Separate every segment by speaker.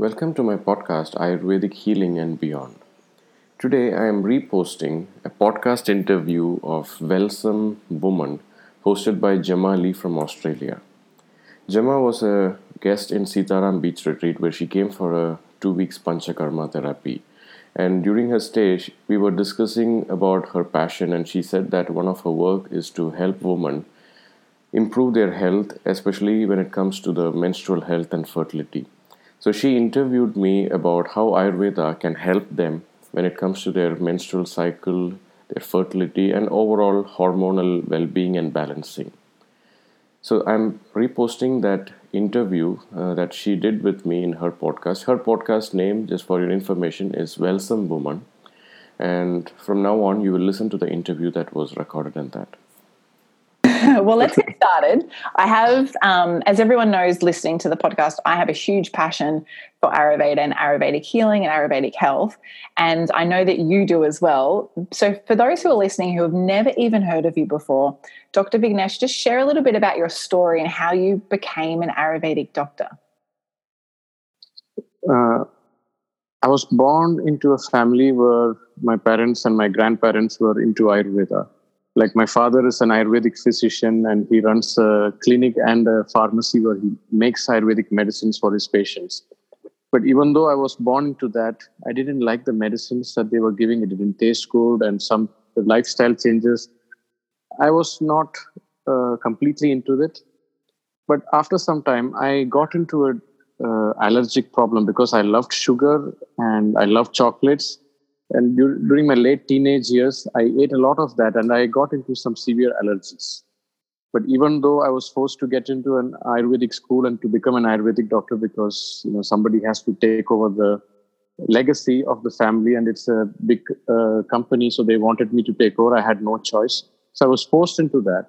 Speaker 1: Welcome to my podcast, Ayurvedic Healing and Beyond. Today I am reposting a podcast interview of Wellsome Woman hosted by Gemma Lee from Australia. Gemma was a guest in Sitaram Beach Retreat where she came for a two weeks Panchakarma therapy. And during her stay, we were discussing about her passion, and she said that one of her work is to help women improve their health, especially when it comes to the menstrual health and fertility. So she interviewed me about how Ayurveda can help them when it comes to their menstrual cycle, their fertility, and overall hormonal well being and balancing. So I'm reposting that interview uh, that she did with me in her podcast. Her podcast name, just for your information, is Wellsome Woman. And from now on, you will listen to the interview that was recorded in that.
Speaker 2: well, let's get started. I have, um, as everyone knows, listening to the podcast, I have a huge passion for Ayurveda and Ayurvedic healing and Ayurvedic health. And I know that you do as well. So, for those who are listening who have never even heard of you before, Dr. Vignesh, just share a little bit about your story and how you became an Ayurvedic doctor.
Speaker 3: Uh, I was born into a family where my parents and my grandparents were into Ayurveda like my father is an ayurvedic physician and he runs a clinic and a pharmacy where he makes ayurvedic medicines for his patients. But even though i was born into that i didn't like the medicines that they were giving. It didn't taste good and some lifestyle changes. I was not uh, completely into it. But after some time i got into a uh, allergic problem because i loved sugar and i loved chocolates and during my late teenage years, I ate a lot of that and I got into some severe allergies. But even though I was forced to get into an Ayurvedic school and to become an Ayurvedic doctor because you know somebody has to take over the legacy of the family and it's a big uh, company, so they wanted me to take over. I had no choice. So I was forced into that.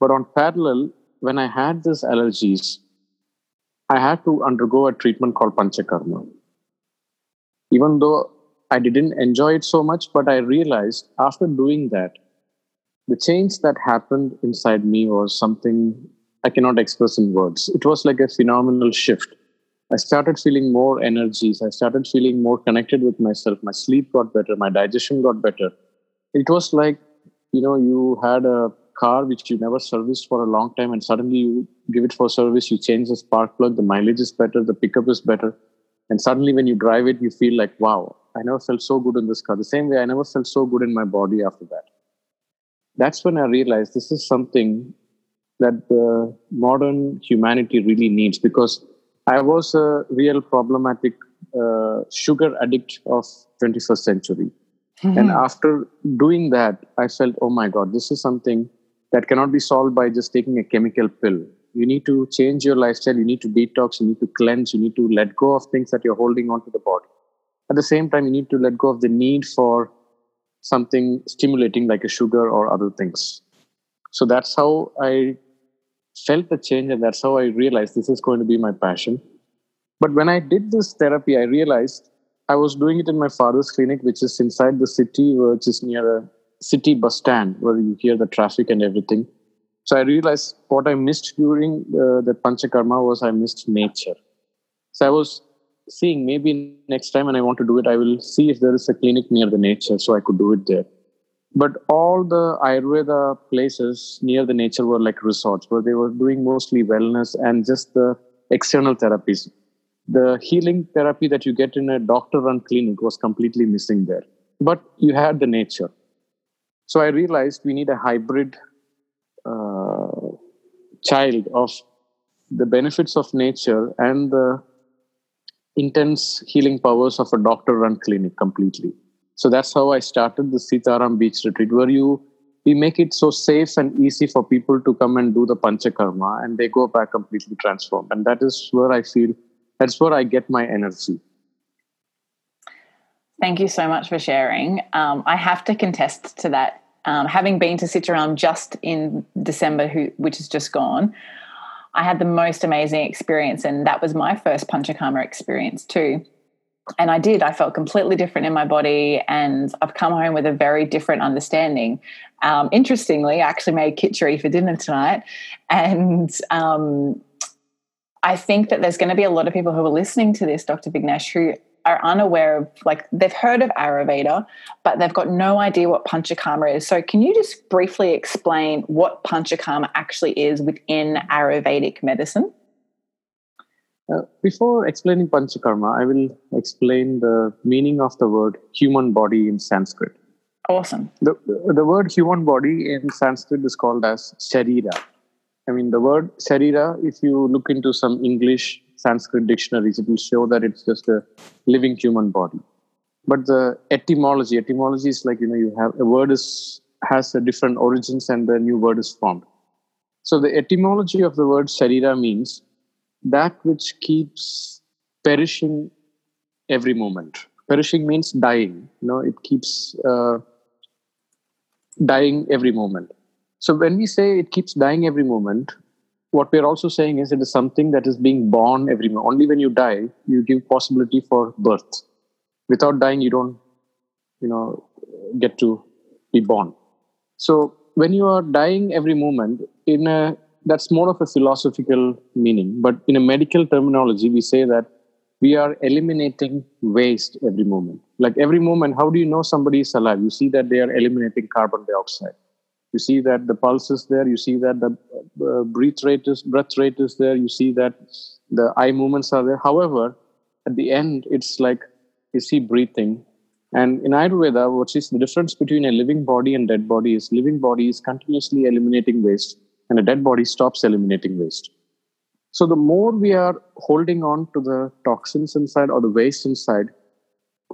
Speaker 3: But on parallel, when I had these allergies, I had to undergo a treatment called Panchakarma. Even though I didn't enjoy it so much, but I realized after doing that, the change that happened inside me was something I cannot express in words. It was like a phenomenal shift. I started feeling more energies. I started feeling more connected with myself. My sleep got better. My digestion got better. It was like, you know, you had a car which you never serviced for a long time and suddenly you give it for service, you change the spark plug, the mileage is better, the pickup is better. And suddenly when you drive it, you feel like, wow, I never felt so good in this car. The same way I never felt so good in my body after that. That's when I realized this is something that the modern humanity really needs because I was a real problematic uh, sugar addict of 21st century. Mm-hmm. And after doing that, I felt, oh my God, this is something that cannot be solved by just taking a chemical pill. You need to change your lifestyle. You need to detox. You need to cleanse. You need to let go of things that you're holding onto the body at the same time you need to let go of the need for something stimulating like a sugar or other things. So that's how i felt the change and that's how i realized this is going to be my passion. But when i did this therapy i realized i was doing it in my father's clinic which is inside the city which is near a city bus stand where you hear the traffic and everything. So i realized what i missed during uh, the panchakarma was i missed nature. So i was seeing maybe next time when I want to do it, I will see if there is a clinic near the nature so I could do it there. But all the Ayurveda places near the nature were like resorts where they were doing mostly wellness and just the external therapies. The healing therapy that you get in a doctor run clinic was completely missing there. But you had the nature. So I realized we need a hybrid uh, child of the benefits of nature and the intense healing powers of a doctor run clinic completely. So that's how I started the Sitaram Beach Retreat, where you we make it so safe and easy for people to come and do the panchakarma and they go back completely transformed. And that is where I feel that's where I get my energy.
Speaker 2: Thank you so much for sharing. Um, I have to contest to that. Um, having been to Sitaram just in December, who, which has just gone, I had the most amazing experience, and that was my first Panchakarma experience too. And I did. I felt completely different in my body, and I've come home with a very different understanding. Um, interestingly, I actually made khichdi for dinner tonight, and um, I think that there's going to be a lot of people who are listening to this, Dr. Vignesh, who are unaware of, like, they've heard of Ayurveda, but they've got no idea what Panchakarma is. So, can you just briefly explain what Panchakarma actually is within Ayurvedic medicine?
Speaker 3: Uh, before explaining Panchakarma, I will explain the meaning of the word human body in Sanskrit.
Speaker 2: Awesome.
Speaker 3: The, the word human body in Sanskrit is called as Sharira. I mean, the word Sharira, if you look into some English Sanskrit dictionaries, it will show that it's just a living human body. But the etymology, etymology is like, you know, you have a word is has a different origins and the new word is formed. So the etymology of the word sarira means that which keeps perishing every moment. Perishing means dying. You know, it keeps uh, dying every moment. So when we say it keeps dying every moment, what we're also saying is it is something that is being born every moment. Only when you die, you give possibility for birth. Without dying, you don't, you know, get to be born. So when you are dying every moment, in a that's more of a philosophical meaning. But in a medical terminology, we say that we are eliminating waste every moment. Like every moment, how do you know somebody is alive? You see that they are eliminating carbon dioxide. You see that the pulse is there. You see that the uh, breath rate is breath rate is there. You see that the eye movements are there. However, at the end, it's like is he breathing? And in Ayurveda, what is the difference between a living body and dead body is living body is continuously eliminating waste and a dead body stops eliminating waste. So the more we are holding on to the toxins inside or the waste inside,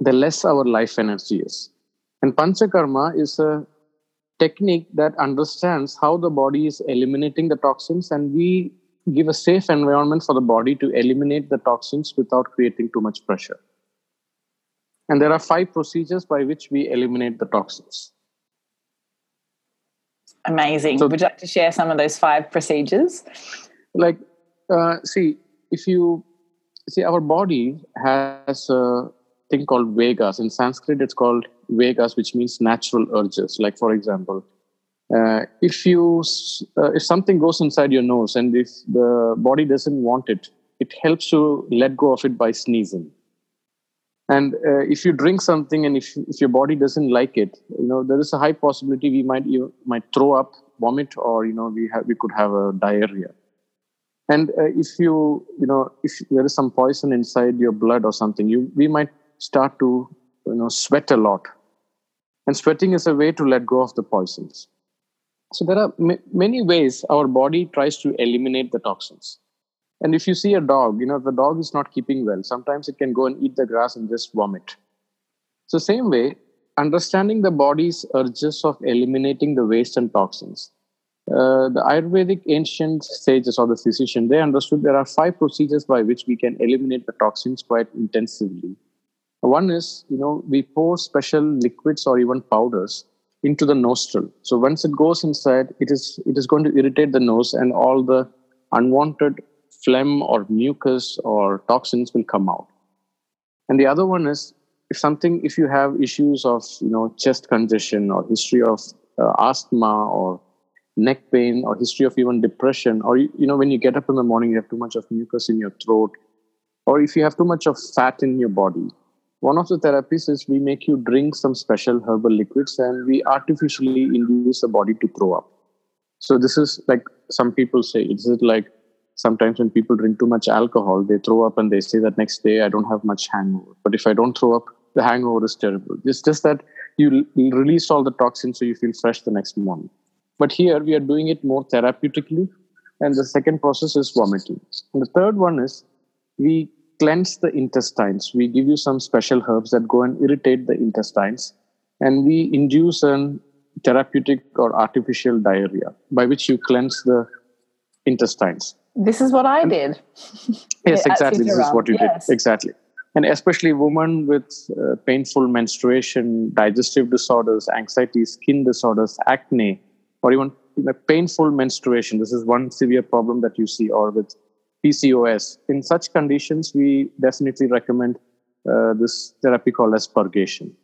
Speaker 3: the less our life energy is. And Panchakarma is a technique that understands how the body is eliminating the toxins and we give a safe environment for the body to eliminate the toxins without creating too much pressure. And there are five procedures by which we eliminate the toxins.
Speaker 2: Amazing. So, Would you like to share some of those five procedures?
Speaker 3: Like, uh, see, if you see, our body has a thing called vegas. In Sanskrit, it's called vegas, which means natural urges. Like, for example, uh, if you uh, if something goes inside your nose and if the body doesn't want it, it helps you let go of it by sneezing. And uh, if you drink something and if, if your body doesn't like it you know there is a high possibility we might you might throw up vomit or you know we have we could have a diarrhea. And uh, if you you know if there is some poison inside your blood or something you we might start to you know sweat a lot and sweating is a way to let go of the poisons so there are m- many ways our body tries to eliminate the toxins and if you see a dog, you know, the dog is not keeping well. Sometimes it can go and eat the grass and just vomit. So, same way, understanding the body's urges of eliminating the waste and toxins. Uh, the Ayurvedic ancient sages or the physician, they understood there are five procedures by which we can eliminate the toxins quite intensively. One is, you know, we pour special liquids or even powders into the nostril. So once it goes inside, it is it is going to irritate the nose and all the unwanted phlegm or mucus or toxins will come out. And the other one is if something, if you have issues of, you know, chest congestion or history of uh, asthma or neck pain or history of even depression, or, you know, when you get up in the morning, you have too much of mucus in your throat, or if you have too much of fat in your body, one of the therapies is we make you drink some special herbal liquids and we artificially induce the body to throw up. So this is like some people say, is it like sometimes when people drink too much alcohol, they throw up and they say that next day I don't have much hangover. But if I don't throw up, the hangover is terrible. It's just that you release all the toxins so you feel fresh the next morning. But here we are doing it more therapeutically. And the second process is vomiting. And the third one is we cleanse the intestines. We give you some special herbs that go and irritate the intestines. And we induce an therapeutic or artificial diarrhea by which you cleanse the intestines.
Speaker 2: This is what I did.
Speaker 3: yes, exactly. This is what you yes. did. Exactly. And especially women with uh, painful menstruation, digestive disorders, anxiety, skin disorders, acne, or even you know, painful menstruation. This is one severe problem that you see, or with PCOS. In such conditions, we definitely recommend uh, this therapy called as purgation.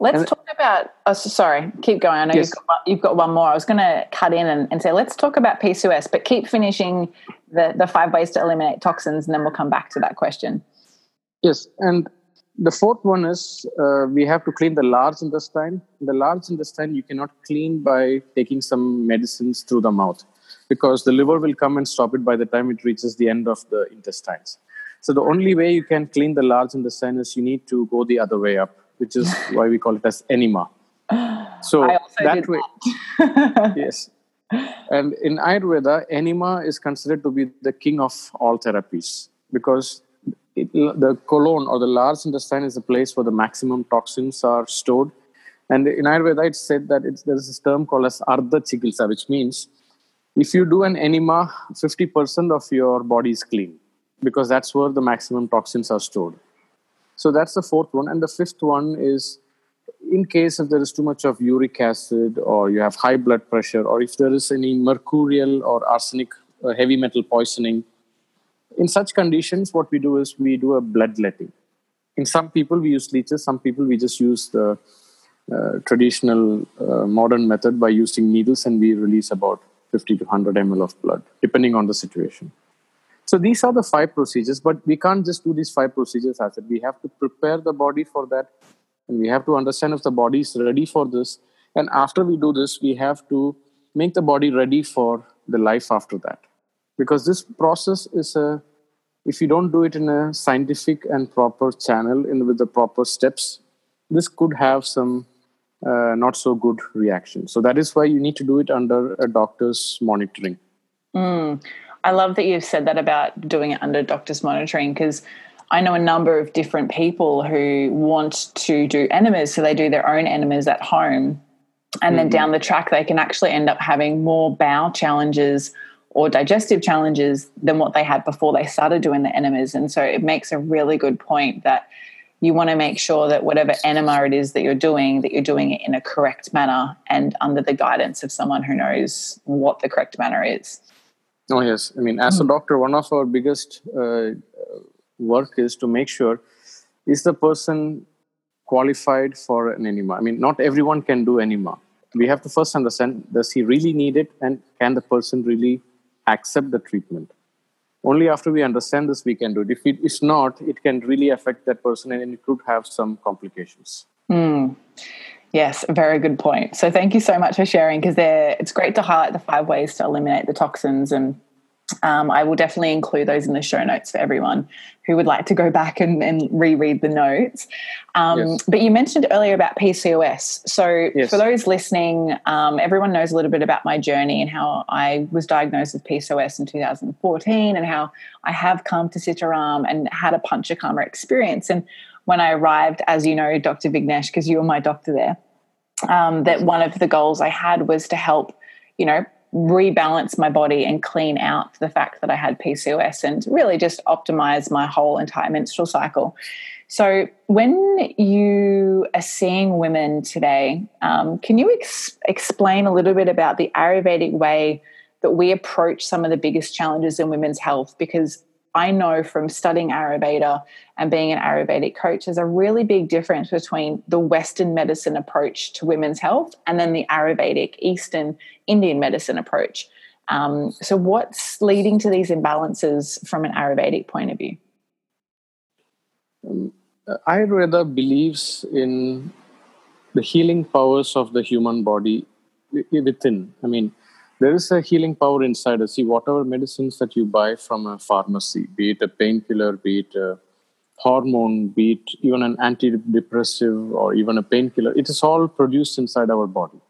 Speaker 2: Let's and, talk about. Oh, sorry, keep going. I know yes. you've, got, you've got one more. I was going to cut in and, and say, let's talk about PCOS, but keep finishing the, the five ways to eliminate toxins, and then we'll come back to that question.
Speaker 3: Yes. And the fourth one is uh, we have to clean the large intestine. The large intestine you cannot clean by taking some medicines through the mouth because the liver will come and stop it by the time it reaches the end of the intestines. So the only way you can clean the large intestine is you need to go the other way up which is why we call it as enema.
Speaker 2: So that way,
Speaker 3: that. yes. And in Ayurveda, enema is considered to be the king of all therapies because it, the colon or the large intestine is the place where the maximum toxins are stored. And in Ayurveda, it's said that it's, there is this term called as Ardha Chikitsa, which means if you do an enema, 50% of your body is clean because that's where the maximum toxins are stored. So that's the fourth one. And the fifth one is in case if there is too much of uric acid or you have high blood pressure or if there is any mercurial or arsenic uh, heavy metal poisoning in such conditions what we do is we do a bloodletting in some people we use leeches some people we just use the uh, traditional uh, modern method by using needles and we release about 50 to 100 ml of blood depending on the situation so these are the five procedures, but we can't just do these five procedures as it. We have to prepare the body for that, and we have to understand if the body is ready for this. And after we do this, we have to make the body ready for the life after that. Because this process is a, if you don't do it in a scientific and proper channel in with the proper steps, this could have some uh, not so good reaction. So that is why you need to do it under a doctor's monitoring.
Speaker 2: Mm. I love that you've said that about doing it under doctor's monitoring because I know a number of different people who want to do enemas, so they do their own enemas at home. And mm-hmm. then down the track, they can actually end up having more bowel challenges or digestive challenges than what they had before they started doing the enemas. And so it makes a really good point that you want to make sure that whatever enema it is that you're doing, that you're doing it in a correct manner and under the guidance of someone who knows what the correct manner is.
Speaker 3: Oh, yes. I mean, as a hmm. doctor, one of our biggest uh, work is to make sure is the person qualified for an enema? I mean, not everyone can do enema. We have to first understand does he really need it and can the person really accept the treatment? Only after we understand this, we can do it. If it is not, it can really affect that person and it could have some complications.
Speaker 2: Mm. Yes, very good point. So thank you so much for sharing because it's great to highlight the five ways to eliminate the toxins and um, I will definitely include those in the show notes for everyone who would like to go back and, and reread the notes. Um, yes. But you mentioned earlier about PCOS. So, yes. for those listening, um, everyone knows a little bit about my journey and how I was diagnosed with PCOS in 2014 and how I have come to Sitaram and had a Panchakarma experience. And when I arrived, as you know, Dr. Vignesh, because you were my doctor there, um, that one of the goals I had was to help, you know, rebalance my body and clean out the fact that I had PCOS and really just optimize my whole entire menstrual cycle. So, when you are seeing women today, um, can you ex- explain a little bit about the Ayurvedic way that we approach some of the biggest challenges in women's health? Because I know from studying Ayurveda and being an Ayurvedic coach, there's a really big difference between the Western medicine approach to women's health and then the Ayurvedic Eastern Indian medicine approach. Um, so, what's leading to these imbalances from an Ayurvedic point of view?
Speaker 3: Ayurveda believes in the healing powers of the human body within. I mean, there is a healing power inside us. See, whatever medicines that you buy from a pharmacy, be it a painkiller, be it a hormone, be it even an antidepressive or even a painkiller, it is all produced inside our body.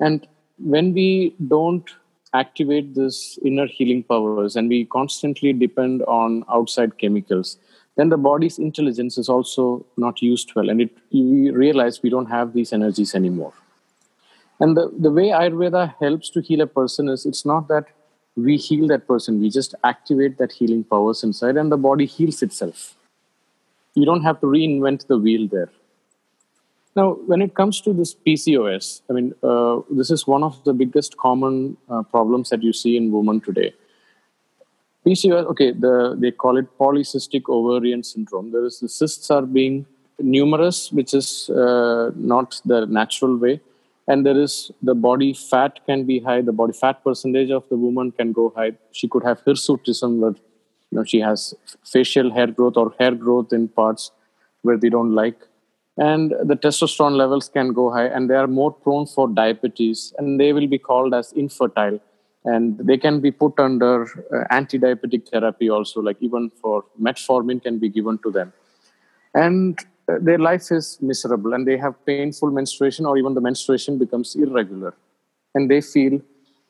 Speaker 3: And when we don't activate this inner healing powers and we constantly depend on outside chemicals, then the body's intelligence is also not used well. And it, we realize we don't have these energies anymore. And the, the way Ayurveda helps to heal a person is it's not that we heal that person, we just activate that healing powers inside and the body heals itself. You don't have to reinvent the wheel there. Now, when it comes to this PCOS, I mean, uh, this is one of the biggest common uh, problems that you see in women today. PCOS, okay, the, they call it polycystic ovarian syndrome. There is the cysts are being numerous, which is uh, not the natural way. And there is the body fat can be high. The body fat percentage of the woman can go high. She could have hirsutism, where you know she has facial hair growth or hair growth in parts where they don't like and the testosterone levels can go high and they are more prone for diabetes and they will be called as infertile and they can be put under uh, anti-diabetic therapy also like even for metformin can be given to them and their life is miserable and they have painful menstruation or even the menstruation becomes irregular and they feel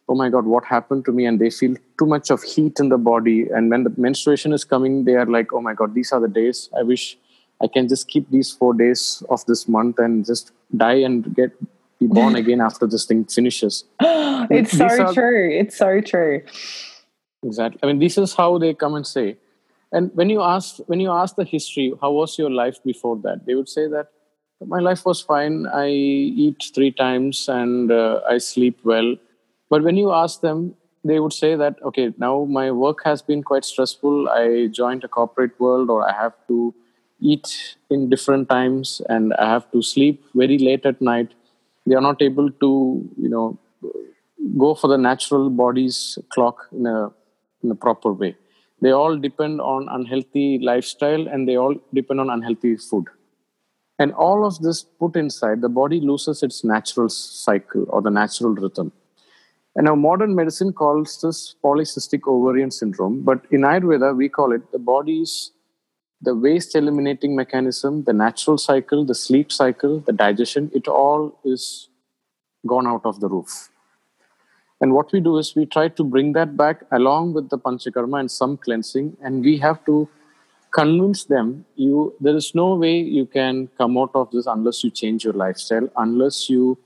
Speaker 3: oh my god what happened to me and they feel too much of heat in the body and when the menstruation is coming they are like oh my god these are the days i wish I can just keep these four days of this month and just die and get be born again after this thing finishes.
Speaker 2: it's so are, true. It's so true.
Speaker 3: Exactly. I mean, this is how they come and say. And when you ask when you ask the history, how was your life before that? They would say that my life was fine. I eat three times and uh, I sleep well. But when you ask them, they would say that okay, now my work has been quite stressful. I joined a corporate world, or I have to eat in different times and I have to sleep very late at night. They are not able to, you know, go for the natural body's clock in a in a proper way. They all depend on unhealthy lifestyle and they all depend on unhealthy food. And all of this put inside, the body loses its natural cycle or the natural rhythm. And now modern medicine calls this polycystic ovarian syndrome, but in Ayurveda we call it the body's the waste eliminating mechanism, the natural cycle, the sleep cycle, the digestion, it all is gone out of the roof. And what we do is we try to bring that back along with the panchakarma and some cleansing, and we have to convince them you there is no way you can come out of this unless you change your lifestyle, unless you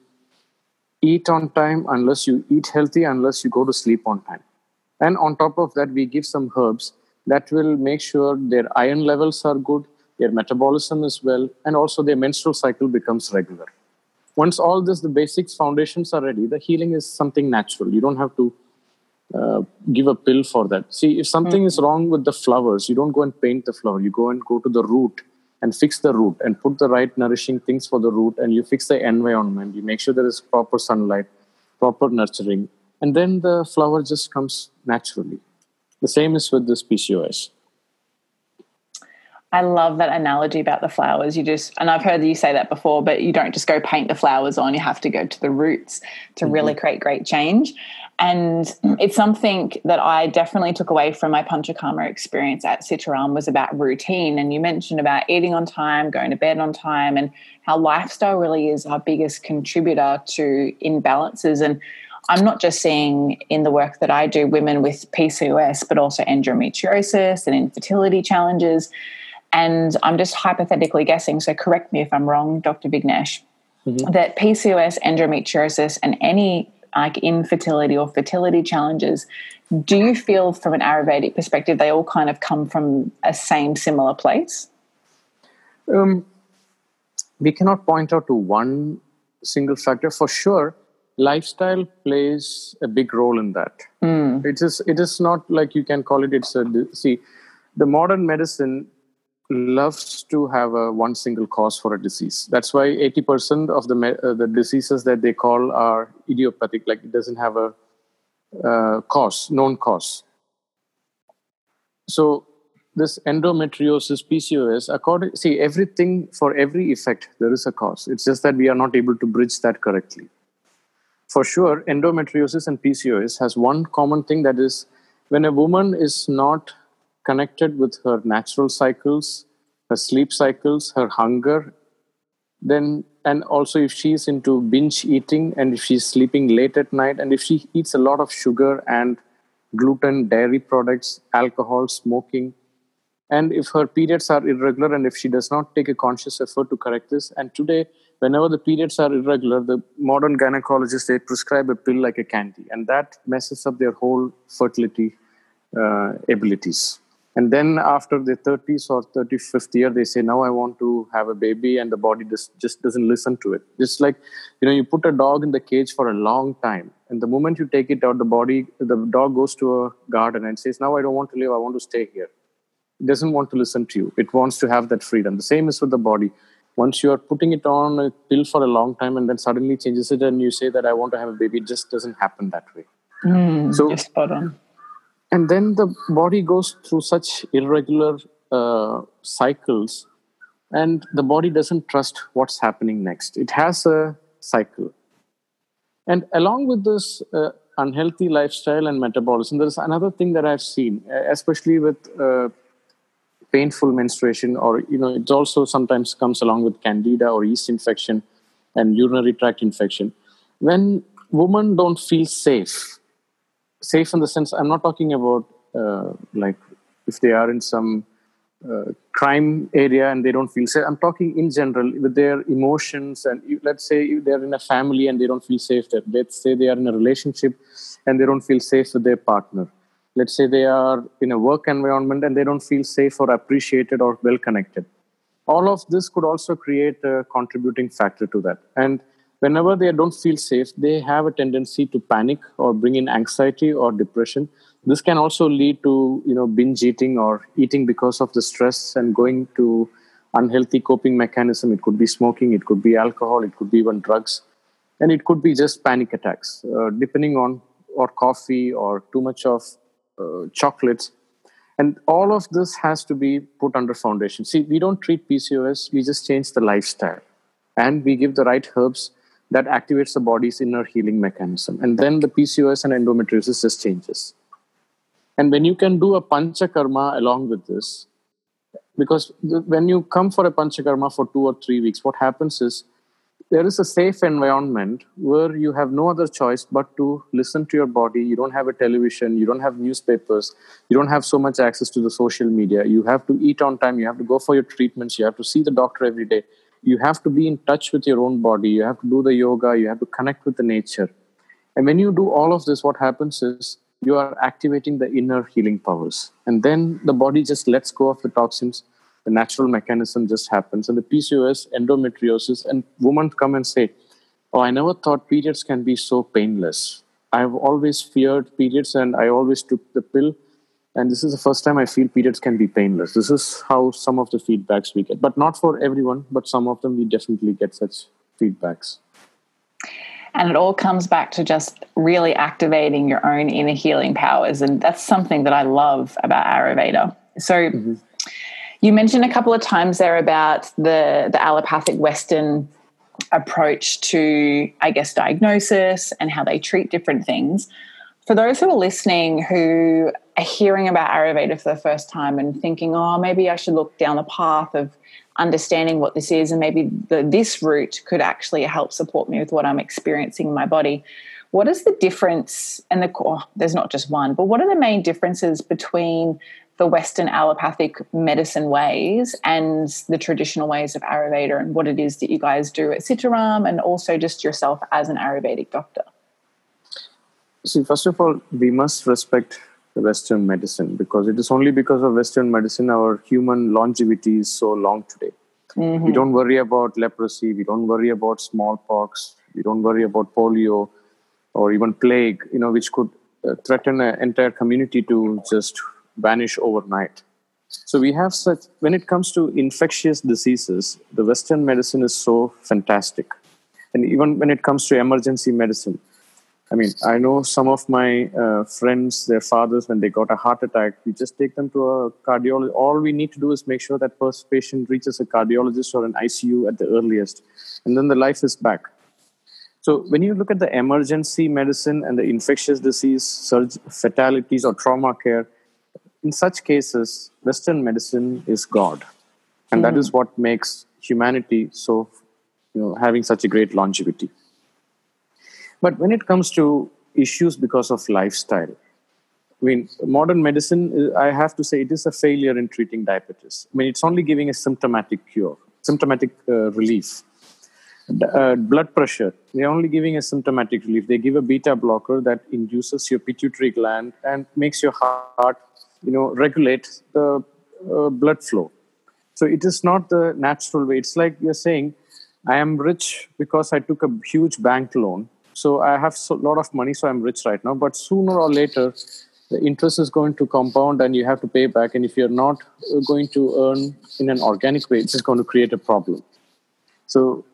Speaker 3: eat on time, unless you eat healthy, unless you go to sleep on time. And on top of that, we give some herbs that will make sure their iron levels are good, their metabolism is well, and also their menstrual cycle becomes regular. Once all this, the basics foundations are ready, the healing is something natural. You don't have to uh, give a pill for that. See, if something mm-hmm. is wrong with the flowers, you don't go and paint the flower. You go and go to the root and fix the root and put the right nourishing things for the root and you fix the environment. You make sure there is proper sunlight, proper nurturing, and then the flower just comes naturally. The same is with this PCOS.
Speaker 2: I love that analogy about the flowers. You just, and I've heard you say that before, but you don't just go paint the flowers on. You have to go to the roots to mm-hmm. really create great change. And it's something that I definitely took away from my Panchakarma experience at Sitaram was about routine. And you mentioned about eating on time, going to bed on time, and how lifestyle really is our biggest contributor to imbalances. And I'm not just seeing in the work that I do women with PCOS, but also endometriosis and infertility challenges. And I'm just hypothetically guessing, so correct me if I'm wrong, Dr. Vignesh, mm-hmm. that PCOS, endometriosis, and any like infertility or fertility challenges, do you feel from an Ayurvedic perspective they all kind of come from a same similar place?
Speaker 3: Um, we cannot point out to one single factor for sure lifestyle plays a big role in that mm. it is it is not like you can call it it's a see the modern medicine loves to have a one single cause for a disease. That's why 80% of the uh, the diseases that they call are idiopathic like it doesn't have a uh, cause known cause. So this endometriosis pcos according see everything for every effect there is a cause. It's just that we are not able to bridge that correctly. For sure, endometriosis and PCOS has one common thing that is when a woman is not connected with her natural cycles, her sleep cycles, her hunger, then and also if she's into binge eating and if she's sleeping late at night and if she eats a lot of sugar and gluten, dairy products, alcohol, smoking, and if her periods are irregular and if she does not take a conscious effort to correct this, and today whenever the periods are irregular, the modern gynecologists they prescribe a pill like a candy, and that messes up their whole fertility uh, abilities. And then after the 30s or 35th year, they say, "Now I want to have a baby," and the body just just doesn't listen to it. It's like you know, you put a dog in the cage for a long time, and the moment you take it out, the body, the dog goes to a garden and says, "Now I don't want to live. I want to stay here." It doesn't want to listen to you. It wants to have that freedom. The same is with the body once you are putting it on a pill for a long time and then suddenly changes it and you say that I want to have a baby, it just doesn't happen that way.
Speaker 2: Mm, so, on.
Speaker 3: And then the body goes through such irregular uh, cycles and the body doesn't trust what's happening next. It has a cycle. And along with this uh, unhealthy lifestyle and metabolism, there's another thing that I've seen, especially with uh, painful menstruation, or you know, it also sometimes comes along with candida or yeast infection and urinary tract infection. When women don't feel safe, safe in the sense I'm not talking about uh, like if they are in some uh, crime area and they don't feel safe. I'm talking in general with their emotions. And let's say they're in a family and they don't feel safe there. Let's say they are in a relationship and they don't feel safe with their partner. Let's say they are in a work environment and they don't feel safe or appreciated or well connected. All of this could also create a contributing factor to that. And whenever they don't feel safe, they have a tendency to panic or bring in anxiety or depression. This can also lead to you know binge eating or eating because of the stress and going to unhealthy coping mechanism. It could be smoking it could be alcohol it could be even drugs and it could be just panic attacks. Uh, depending on or coffee or too much of uh, chocolates. And all of this has to be put under foundation. See we don't treat pcos we just change the lifestyle. And we give the right herbs that activates the body's inner healing mechanism and then the pcos and endometriosis just changes and when you can do a panchakarma along with this, because when you come for a panchakarma for two or three weeks, what happens is there is a safe environment where you have no other choice but to listen to your body. You don't have a television, you don't have newspapers, you don't have so much access to the social media. You have to eat on time, you have to go for your treatments, you have to see the doctor every day. You have to be in touch with your own body, you have to do the yoga, you have to connect with the nature. And when you do all of this, what happens is you are activating the inner healing powers. And then the body just lets go of the toxins. The natural mechanism just happens. And the PCOS, endometriosis, and women come and say, Oh, I never thought periods can be so painless. I've always feared periods and I always took the pill. And this is the first time I feel periods can be painless. This is how some of the feedbacks we get, but not for everyone, but some of them we definitely get such feedbacks.
Speaker 2: And it all comes back to just really activating your own inner healing powers. And that's something that I love about Ayurveda. So mm-hmm. you mentioned a couple of times there about the, the allopathic Western approach to, I guess, diagnosis and how they treat different things. For those who are listening who are hearing about Ayurveda for the first time and thinking, oh, maybe I should look down the path of understanding what this is and maybe the, this route could actually help support me with what I'm experiencing in my body. What is the difference? And the oh, there's not just one, but what are the main differences between the Western allopathic medicine ways and the traditional ways of Ayurveda, and what it is that you guys do at Sitaram, and also just yourself as an Ayurvedic doctor?
Speaker 3: See, first of all, we must respect the Western medicine because it is only because of Western medicine our human longevity is so long today. Mm-hmm. We don't worry about leprosy, we don't worry about smallpox, we don't worry about polio or even plague, you know, which could uh, threaten an entire community to just vanish overnight. So we have such, when it comes to infectious diseases, the Western medicine is so fantastic. And even when it comes to emergency medicine, I mean, I know some of my uh, friends, their fathers, when they got a heart attack, we just take them to a cardiologist. All we need to do is make sure that first patient reaches a cardiologist or an ICU at the earliest, and then the life is back. So, when you look at the emergency medicine and the infectious disease, surge, fatalities, or trauma care, in such cases, Western medicine is God, and mm. that is what makes humanity so, you know, having such a great longevity. But when it comes to issues because of lifestyle, I mean, modern medicine, I have to say, it is a failure in treating diabetes. I mean, it's only giving a symptomatic cure, symptomatic uh, relief. Uh, blood pressure, they're only giving a symptomatic relief. They give a beta blocker that induces your pituitary gland and makes your heart, you know, regulate the uh, blood flow. So it is not the natural way. It's like you're saying, I am rich because I took a huge bank loan so i have a lot of money so i'm rich right now but sooner or later the interest is going to compound and you have to pay back and if you're not uh, going to earn in an organic way it's just going to create a problem So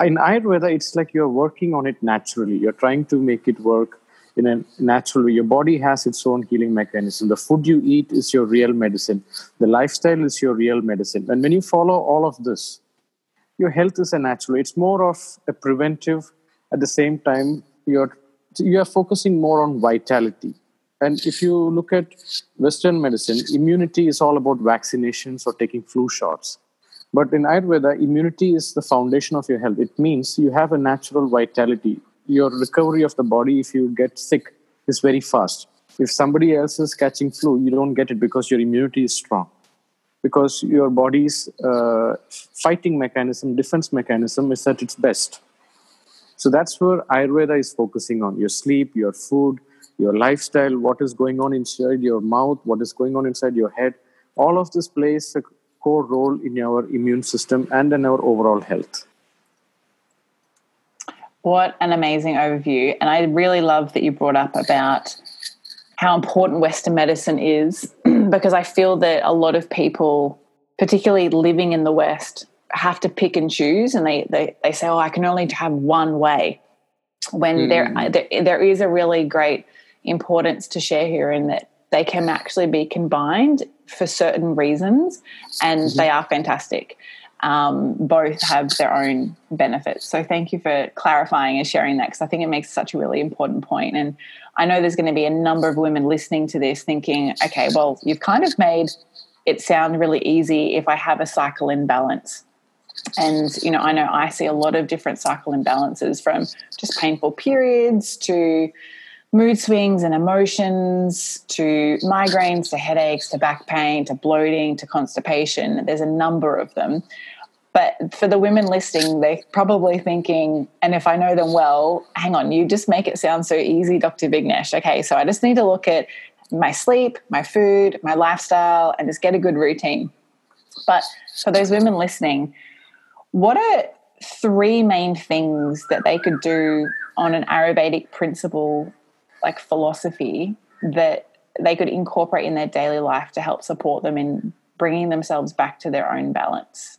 Speaker 3: in Ayurveda, it's like you're working on it naturally. You're trying to make it work in a natural way. Your body has its own healing mechanism. The food you eat is your real medicine. The lifestyle is your real medicine. And when you follow all of this, your health is a natural. It's more of a preventive. At the same time, you're you are focusing more on vitality. And if you look at Western medicine, immunity is all about vaccinations or taking flu shots. But in Ayurveda, immunity is the foundation of your health. It means you have a natural vitality. Your recovery of the body, if you get sick, is very fast. If somebody else is catching flu, you don't get it because your immunity is strong. Because your body's uh, fighting mechanism, defense mechanism is at its best. So that's where Ayurveda is focusing on your sleep, your food, your lifestyle, what is going on inside your mouth, what is going on inside your head. All of this plays a core role in our immune system and in our overall health.
Speaker 2: What an amazing overview. And I really love that you brought up about how important Western medicine is because I feel that a lot of people, particularly living in the West, have to pick and choose and they, they, they say, oh, I can only have one way. When mm. there, there, there is a really great importance to share here in that they can actually be combined for certain reasons, and mm-hmm. they are fantastic. Um, both have their own benefits. So thank you for clarifying and sharing that because I think it makes such a really important point. And I know there's going to be a number of women listening to this thinking, okay, well, you've kind of made it sound really easy if I have a cycle imbalance. And, you know, I know I see a lot of different cycle imbalances from just painful periods to mood swings and emotions to migraines to headaches to back pain to bloating to constipation. There's a number of them. But for the women listening, they're probably thinking, and if I know them well, hang on, you just make it sound so easy, Dr. Vignesh. Okay, so I just need to look at my sleep, my food, my lifestyle, and just get a good routine. But for those women listening, what are three main things that they could do on an Ayurvedic principle like philosophy that they could incorporate in their daily life to help support them in bringing themselves back to their own balance?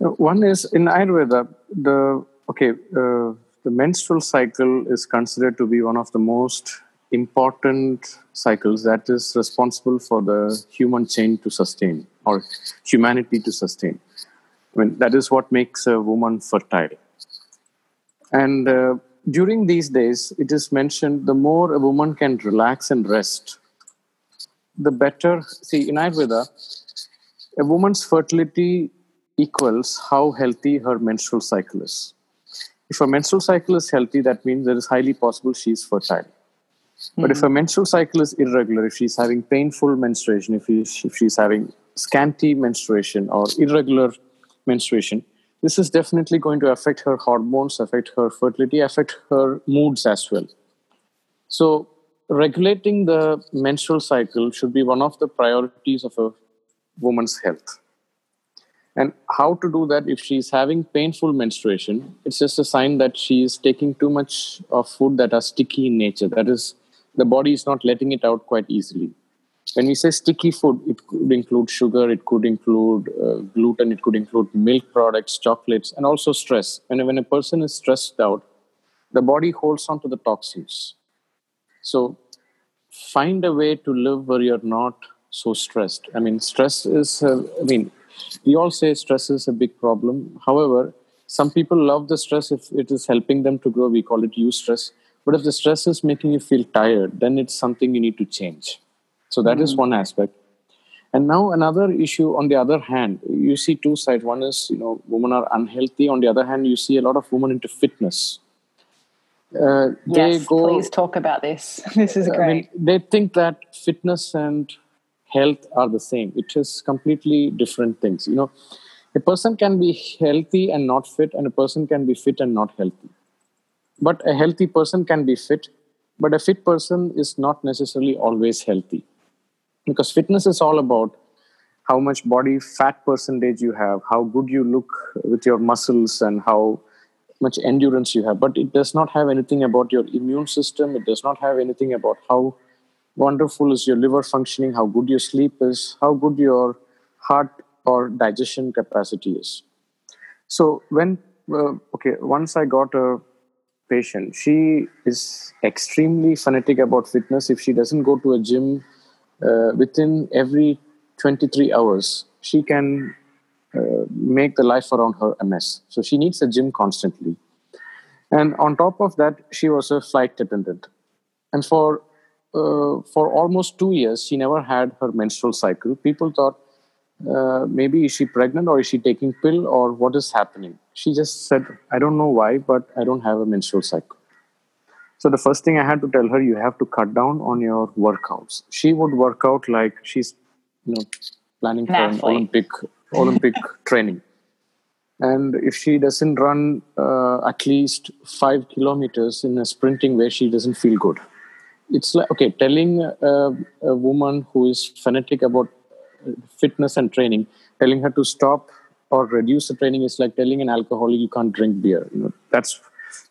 Speaker 3: One is in Ayurveda, the okay, uh, the menstrual cycle is considered to be one of the most important cycles that is responsible for the human chain to sustain or humanity to sustain. I mean, that is what makes a woman fertile. And uh, during these days, it is mentioned the more a woman can relax and rest, the better. See, in Ayurveda, a woman's fertility equals how healthy her menstrual cycle is. If her menstrual cycle is healthy, that means it is highly possible she is fertile. Mm-hmm. But if her hmm. menstrual cycle is irregular, if she's having painful menstruation, if, he, if she's having scanty menstruation or irregular menstruation, this is definitely going to affect her hormones, affect her fertility, affect her moods as well. So, regulating the menstrual cycle should be one of the priorities of a woman's health. And how to do that if she's having painful menstruation, it's just a sign that she is taking too much of food that are sticky in nature. That is, the body is not letting it out quite easily when we say sticky food, it could include sugar, it could include uh, gluten, it could include milk products, chocolates, and also stress. And when a person is stressed out, the body holds on to the toxins. So find a way to live where you're not so stressed. I mean, stress is, uh, I mean, we all say stress is a big problem. However, some people love the stress if it is helping them to grow. We call it eustress. But if the stress is making you feel tired, then it's something you need to change. So that mm-hmm. is one aspect. And now another issue on the other hand, you see two sides. One is, you know, women are unhealthy. On the other hand, you see a lot of women into fitness.
Speaker 2: Uh, yes, go, please talk about this. This is great. I mean,
Speaker 3: they think that fitness and health are the same. It is completely different things. You know, a person can be healthy and not fit, and a person can be fit and not healthy. But a healthy person can be fit, but a fit person is not necessarily always healthy because fitness is all about how much body fat percentage you have how good you look with your muscles and how much endurance you have but it does not have anything about your immune system it does not have anything about how wonderful is your liver functioning how good your sleep is how good your heart or digestion capacity is. So when uh, okay, once I got a patient, she is extremely fanatic about fitness. If she doesn't go to a gym uh, within every 23 hours, she can uh, make the life around her a mess. So she needs a gym constantly. And on top of that, she was a flight attendant. And for uh, for almost two years, she never had her menstrual cycle. People thought uh, maybe is she pregnant or is she taking pill or what is happening. She just said, I don't know why, but I don't have a menstrual cycle. So the first thing I had to tell her, you have to cut down on your workouts. She would work out like she's, you know, planning for an Olympic Olympic training. And if she doesn't run uh, at least five kilometers in a sprinting way, she doesn't feel good. It's like, okay, telling a, a woman who is fanatic about fitness and training, telling her to stop or reduce the training is like telling an alcoholic you can't drink beer. You know, that's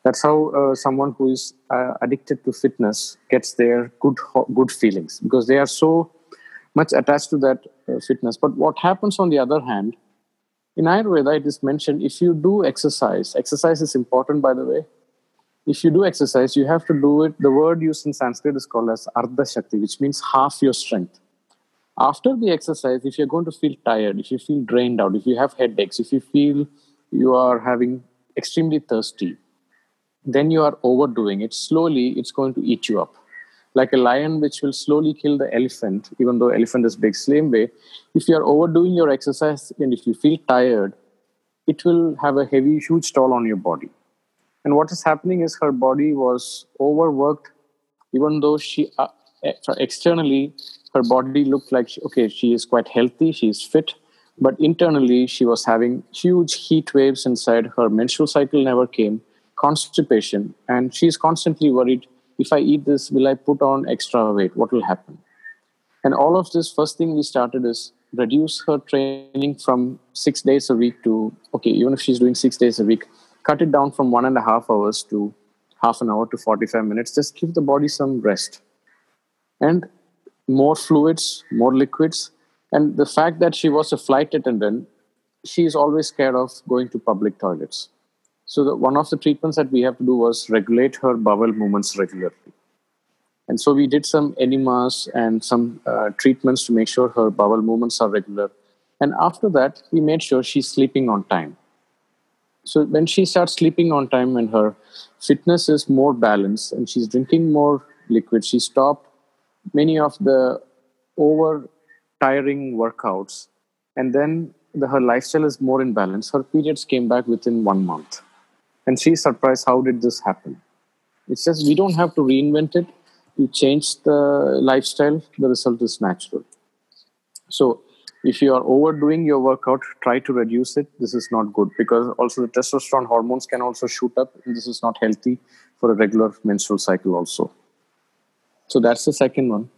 Speaker 3: that's how uh, someone who is uh, addicted to fitness gets their good good feelings because they are so much attached to that uh, fitness. But what happens on the other hand, in Ayurveda, it is mentioned if you do exercise, exercise is important, by the way. If you do exercise, you have to do it. The word used in Sanskrit is called as Ardha Shakti, which means half your strength. After the exercise, if you're going to feel tired, if you feel drained out, if you have headaches, if you feel you are having extremely thirsty, then you are overdoing it. Slowly, it's going to eat you up. Like a lion which will slowly kill the elephant even though elephant is big same way if you are overdoing your exercise and if you feel tired it will have a heavy huge toll on your body. And what is happening is her body was overworked even though she uh, externally her body looked like she, okay she is quite healthy she is fit but internally she was having huge heat waves inside. Her menstrual cycle never came constipation and she's constantly worried if I eat this, will I put on extra weight? What will happen? And all of this, first thing we started is reduce her training from six days a week to, okay, even if she's doing six days a week, cut it down from one and a half hours to half an hour to 45 minutes. Just give the body some rest. And more fluids, more liquids. And the fact that she was a flight attendant, she is always scared of going to public toilets. So the, one of the treatments that we have to do was regulate her bowel movements regularly. And so we did some enemas and some uh, treatments to make sure her bowel movements are regular. And after that, we made sure she's sleeping on time. So when she starts sleeping on time and her fitness is more balanced and she's drinking more liquid, she stopped many of the over tiring workouts. And then the, her lifestyle is more in balance. Her periods came back within one month and she's surprised how did this happen? It's just we don't have to reinvent it you change the lifestyle. The result is natural. So if you are overdoing your workout try to reduce it. This is not good because also the testosterone hormones can also shoot up and this is not healthy for a regular menstrual cycle also. So that's the second one.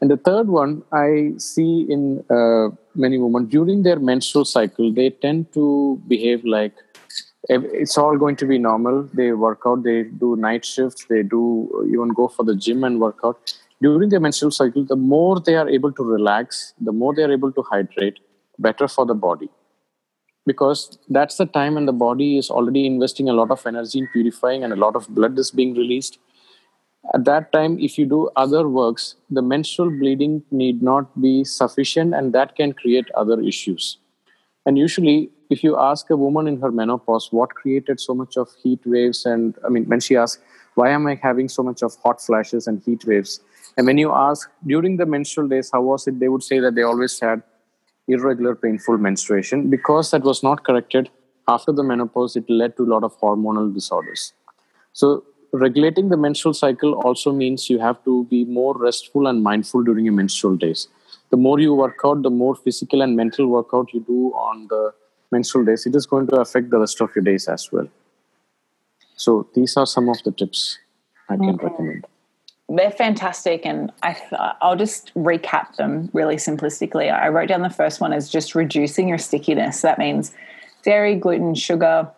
Speaker 3: And the third one i see in uh, many women during their menstrual cycle they tend to behave like it's all going to be normal. They work out, they do night shifts, they do uh, even go for the gym and work out. During their menstrual cycle, the more they are able to relax, the more they are able to hydrate, better for the body. Because that's the time when the body is already investing a lot of energy in purifying and a lot of blood is being released. At that time, if you do other works, the menstrual bleeding need not be sufficient and that can create other issues. And usually, if you ask a woman in her menopause what created so much of heat waves and i mean when she asks why am i having so much of hot flashes and heat waves? And when you ask during the menstrual days how was it? They would say that they always had irregular painful menstruation. Because that was not corrected after the menopause it led to a lot of hormonal disorders. So regulating the menstrual cycle also means you have to be more restful and mindful during your menstrual days. The more you work out the more physical and mental workout you do on the menstrual days, it is going to affect the rest of your days as well. So these are some of the tips I can mm-hmm. recommend.
Speaker 2: They're fantastic, and I I'll just recap them really simplistically. I wrote down the first one as just reducing your stickiness. That means dairy, gluten, sugar,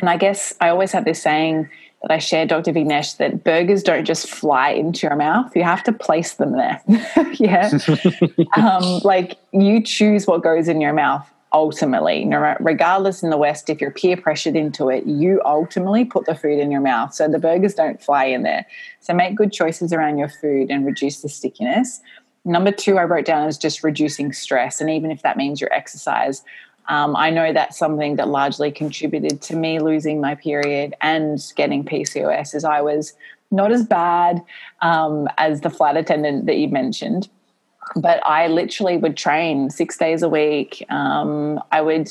Speaker 2: and I guess I always have this saying: that I shared, Dr. Vignesh, that burgers don't just fly into your mouth. You have to place them there. yeah. um, like you choose what goes in your mouth ultimately. Regardless in the West, if you're peer pressured into it, you ultimately put the food in your mouth. So the burgers don't fly in there. So make good choices around your food and reduce the stickiness. Number two, I wrote down is just reducing stress. And even if that means your exercise, um, I know that's something that largely contributed to me losing my period and getting PCOS, as I was not as bad um, as the flight attendant that you mentioned. But I literally would train six days a week. Um, I would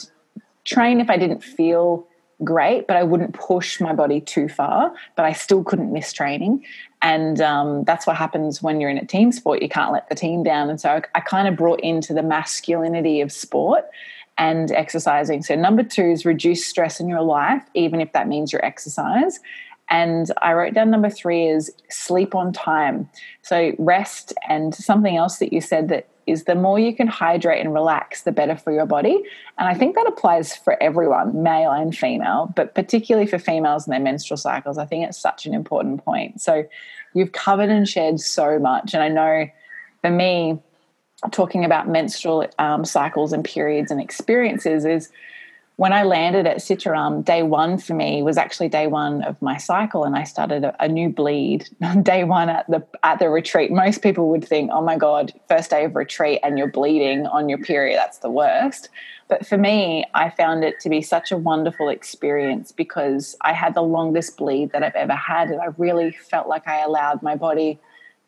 Speaker 2: train if I didn't feel great, but I wouldn't push my body too far. But I still couldn't miss training. And um, that's what happens when you're in a team sport. You can't let the team down. And so I, I kind of brought into the masculinity of sport and exercising. So, number two is reduce stress in your life, even if that means your exercise. And I wrote down number three is sleep on time. So, rest and something else that you said that is the more you can hydrate and relax, the better for your body. And I think that applies for everyone, male and female, but particularly for females and their menstrual cycles. I think it's such an important point. So you've covered and shared so much. And I know for me, talking about menstrual um, cycles and periods and experiences is when I landed at Sitaram, day one for me was actually day one of my cycle, and I started a, a, new bleed. day one at the at the retreat, most people would think, "Oh my god, first day of retreat and you're bleeding on your period. That's the worst." But for me, I found it to be such a wonderful experience because I had the longest bleed that I've ever had, and I really felt like I allowed my body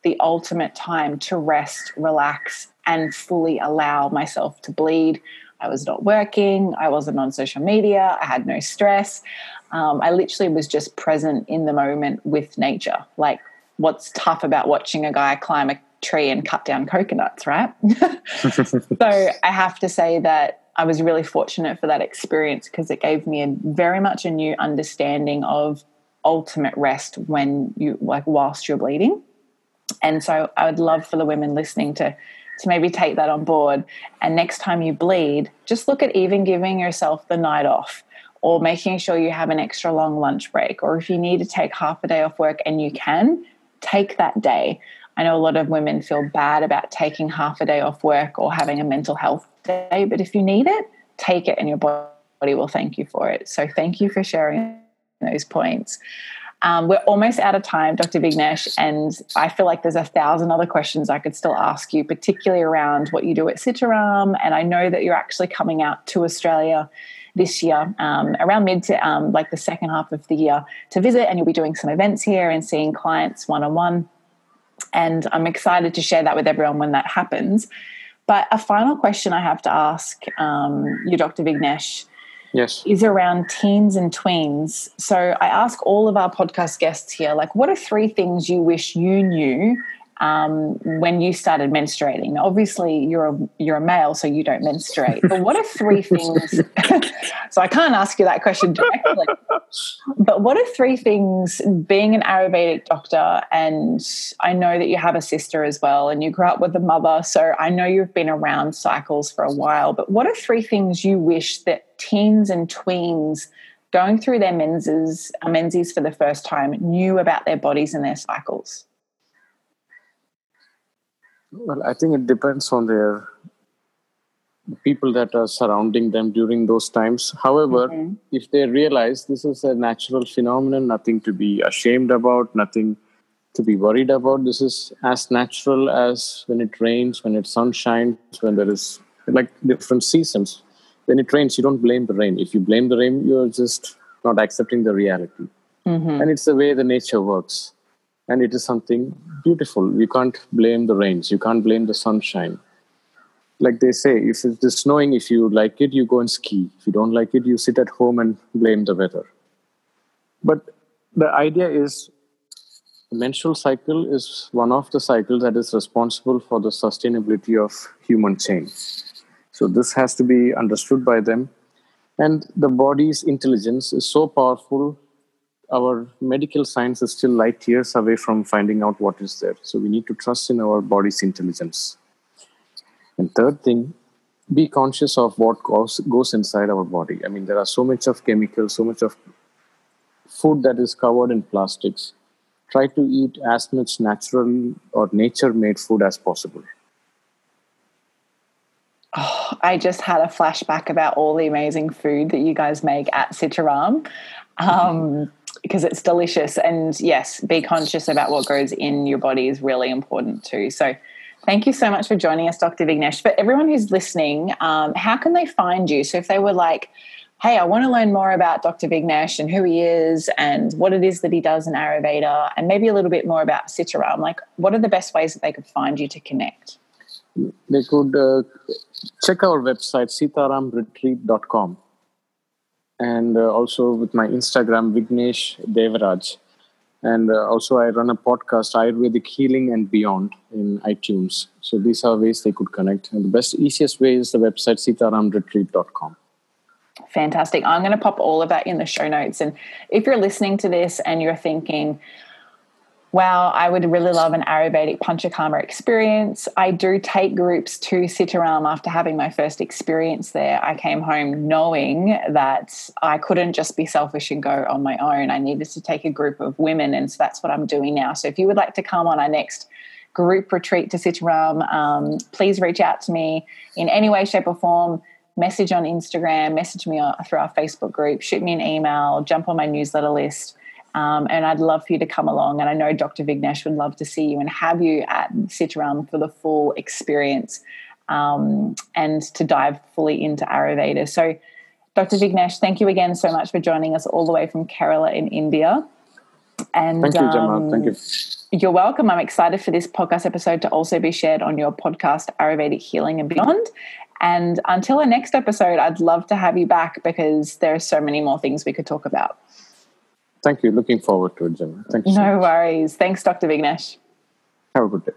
Speaker 2: the ultimate time to rest, relax, and fully allow myself to bleed I was not working. I wasn't on social media. I had no stress. Um, I literally was just present in the moment with nature. Like, what's tough about watching a guy climb a tree and cut down coconuts, right? so I have to say that I was really fortunate for that experience because it gave me a very much a new understanding of ultimate rest when you like whilst you're bleeding. And so I would love for the women listening to to maybe take that on board. And next time you bleed, just look at even giving yourself the night off or making sure you have an extra long lunch break. Or if you need to take half a day off work and you can, take that day. I know a lot of women feel bad about taking half a day off work or having a mental health day, but if you need it, take it and your body will thank you for it. So thank you for sharing those points. Um, we're almost out of time, Dr. Vignesh, and I feel like there's a thousand other questions I could still ask you, particularly around what you do at Sitaram. And I know that you're actually coming out to Australia this year, um, around mid to um, like the second half of the year, to visit, and you'll be doing some events here and seeing clients one on one. And I'm excited to share that with everyone when that happens. But a final question I have to ask um, you, Dr. Vignesh
Speaker 3: yes.
Speaker 2: is around teens and tweens. So i ask all of our podcast guests here like what are three things you wish you knew um, when you started menstruating. Obviously, you're a you're a male, so you don't menstruate. But what are three things? so I can't ask you that question directly. But what are three things? Being an Ayurvedic doctor, and I know that you have a sister as well, and you grew up with a mother, so I know you've been around cycles for a while. But what are three things you wish that teens and tweens going through their menses menses for the first time knew about their bodies and their cycles?
Speaker 3: Well, I think it depends on their people that are surrounding them during those times. However, if they realize this is a natural phenomenon, nothing to be ashamed about, nothing to be worried about, this is as natural as when it rains, when it sun shines, when there is like different seasons. When it rains, you don't blame the rain. If you blame the rain, you're just not accepting the reality. Mm-hmm. And it's the way the nature works and it is something beautiful. You can't blame the rains, you can't blame the sunshine. Like they say, if it's snowing, if you like it, you go and ski. If you don't like it, you sit at home and blame the weather. But the idea is the menstrual cycle is one of the cycles that is responsible for the sustainability of human chain. So this has to be understood by them. And the body's intelligence is so powerful our medical science is still light years away from finding out what is there. So we need to trust in our body's intelligence. And third thing, be conscious of what goes, goes inside our body. I mean, there are so much of chemicals, so much of food that is covered in plastics. Try to eat as much natural or nature made food as possible.
Speaker 2: Oh, I just had a flashback about all the amazing food that you guys make at Sitaram um, because it's delicious. And yes, be conscious about what goes in your body is really important too. So, thank you so much for joining us, Dr. Vignesh. For everyone who's listening, um, how can they find you? So, if they were like, hey, I want to learn more about Dr. Vignesh and who he is and what it is that he does in Ayurveda, and maybe a little bit more about Sitaram, like, what are the best ways that they could find you to connect?
Speaker 3: They could uh, check our website, sitaramretreat.com. And uh, also with my Instagram, Vignesh Devaraj. And uh, also, I run a podcast, Ayurvedic Healing and Beyond, in iTunes. So these are ways they could connect. And the best, easiest way is the website, sitaramretreat.com.
Speaker 2: Fantastic. I'm going to pop all of that in the show notes. And if you're listening to this and you're thinking, wow, I would really love an Ayurvedic Panchakarma experience. I do take groups to Sitaram after having my first experience there. I came home knowing that I couldn't just be selfish and go on my own. I needed to take a group of women, and so that's what I'm doing now. So if you would like to come on our next group retreat to Sitaram, um, please reach out to me in any way, shape, or form. Message on Instagram, message me through our Facebook group, shoot me an email, jump on my newsletter list um, and I'd love for you to come along. And I know Dr. Vignesh would love to see you and have you at Sitaram for the full experience um, and to dive fully into Ayurveda. So, Dr. Vignesh, thank you again so much for joining us all the way from Kerala in India.
Speaker 3: And thank you, Gemma. Um, thank you.
Speaker 2: You're welcome. I'm excited for this podcast episode to also be shared on your podcast, Ayurvedic Healing and Beyond. And until the next episode, I'd love to have you back because there are so many more things we could talk about.
Speaker 3: Thank you. Looking forward to it, Jim. Thank you.
Speaker 2: No much. worries. Thanks, Dr. Vignesh.
Speaker 3: Have a good day.